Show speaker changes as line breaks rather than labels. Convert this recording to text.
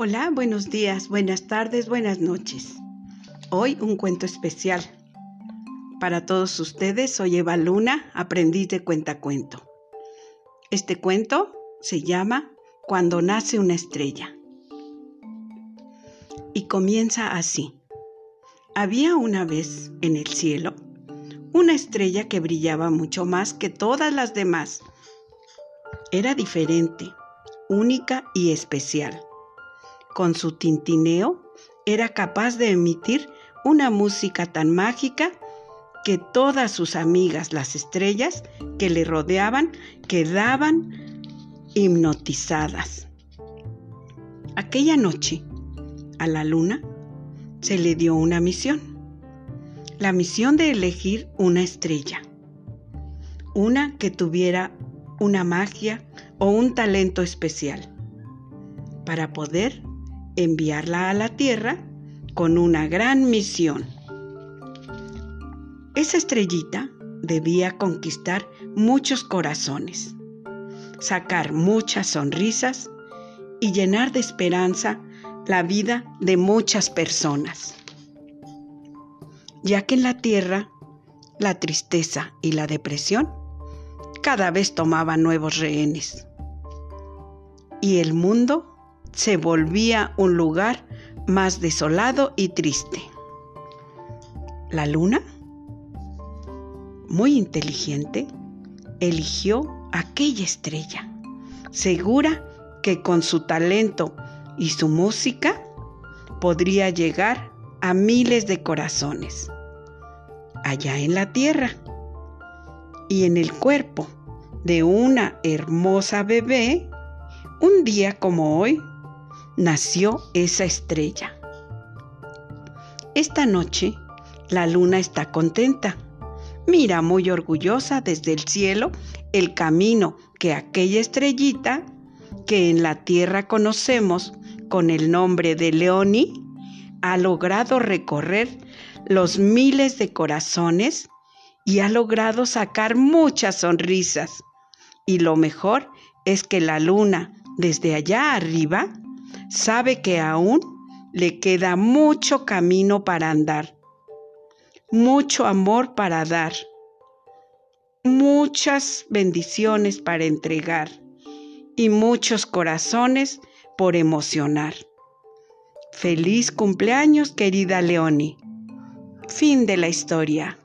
Hola, buenos días, buenas tardes, buenas noches. Hoy un cuento especial. Para todos ustedes, soy Eva Luna, aprendiz de cuentacuento. Este cuento se llama Cuando nace una estrella. Y comienza así. Había una vez en el cielo una estrella que brillaba mucho más que todas las demás. Era diferente, única y especial. Con su tintineo era capaz de emitir una música tan mágica que todas sus amigas, las estrellas que le rodeaban, quedaban hipnotizadas. Aquella noche, a la luna se le dio una misión, la misión de elegir una estrella, una que tuviera una magia o un talento especial, para poder enviarla a la Tierra con una gran misión. Esa estrellita debía conquistar muchos corazones, sacar muchas sonrisas y llenar de esperanza la vida de muchas personas, ya que en la Tierra la tristeza y la depresión cada vez tomaban nuevos rehenes y el mundo se volvía un lugar más desolado y triste. La luna, muy inteligente, eligió aquella estrella, segura que con su talento y su música podría llegar a miles de corazones, allá en la tierra y en el cuerpo de una hermosa bebé, un día como hoy, nació esa estrella. Esta noche, la luna está contenta. Mira muy orgullosa desde el cielo el camino que aquella estrellita, que en la tierra conocemos con el nombre de Leoni, ha logrado recorrer los miles de corazones y ha logrado sacar muchas sonrisas. Y lo mejor es que la luna, desde allá arriba, sabe que aún le queda mucho camino para andar, mucho amor para dar, muchas bendiciones para entregar y muchos corazones por emocionar. Feliz cumpleaños, querida Leoni. Fin de la historia.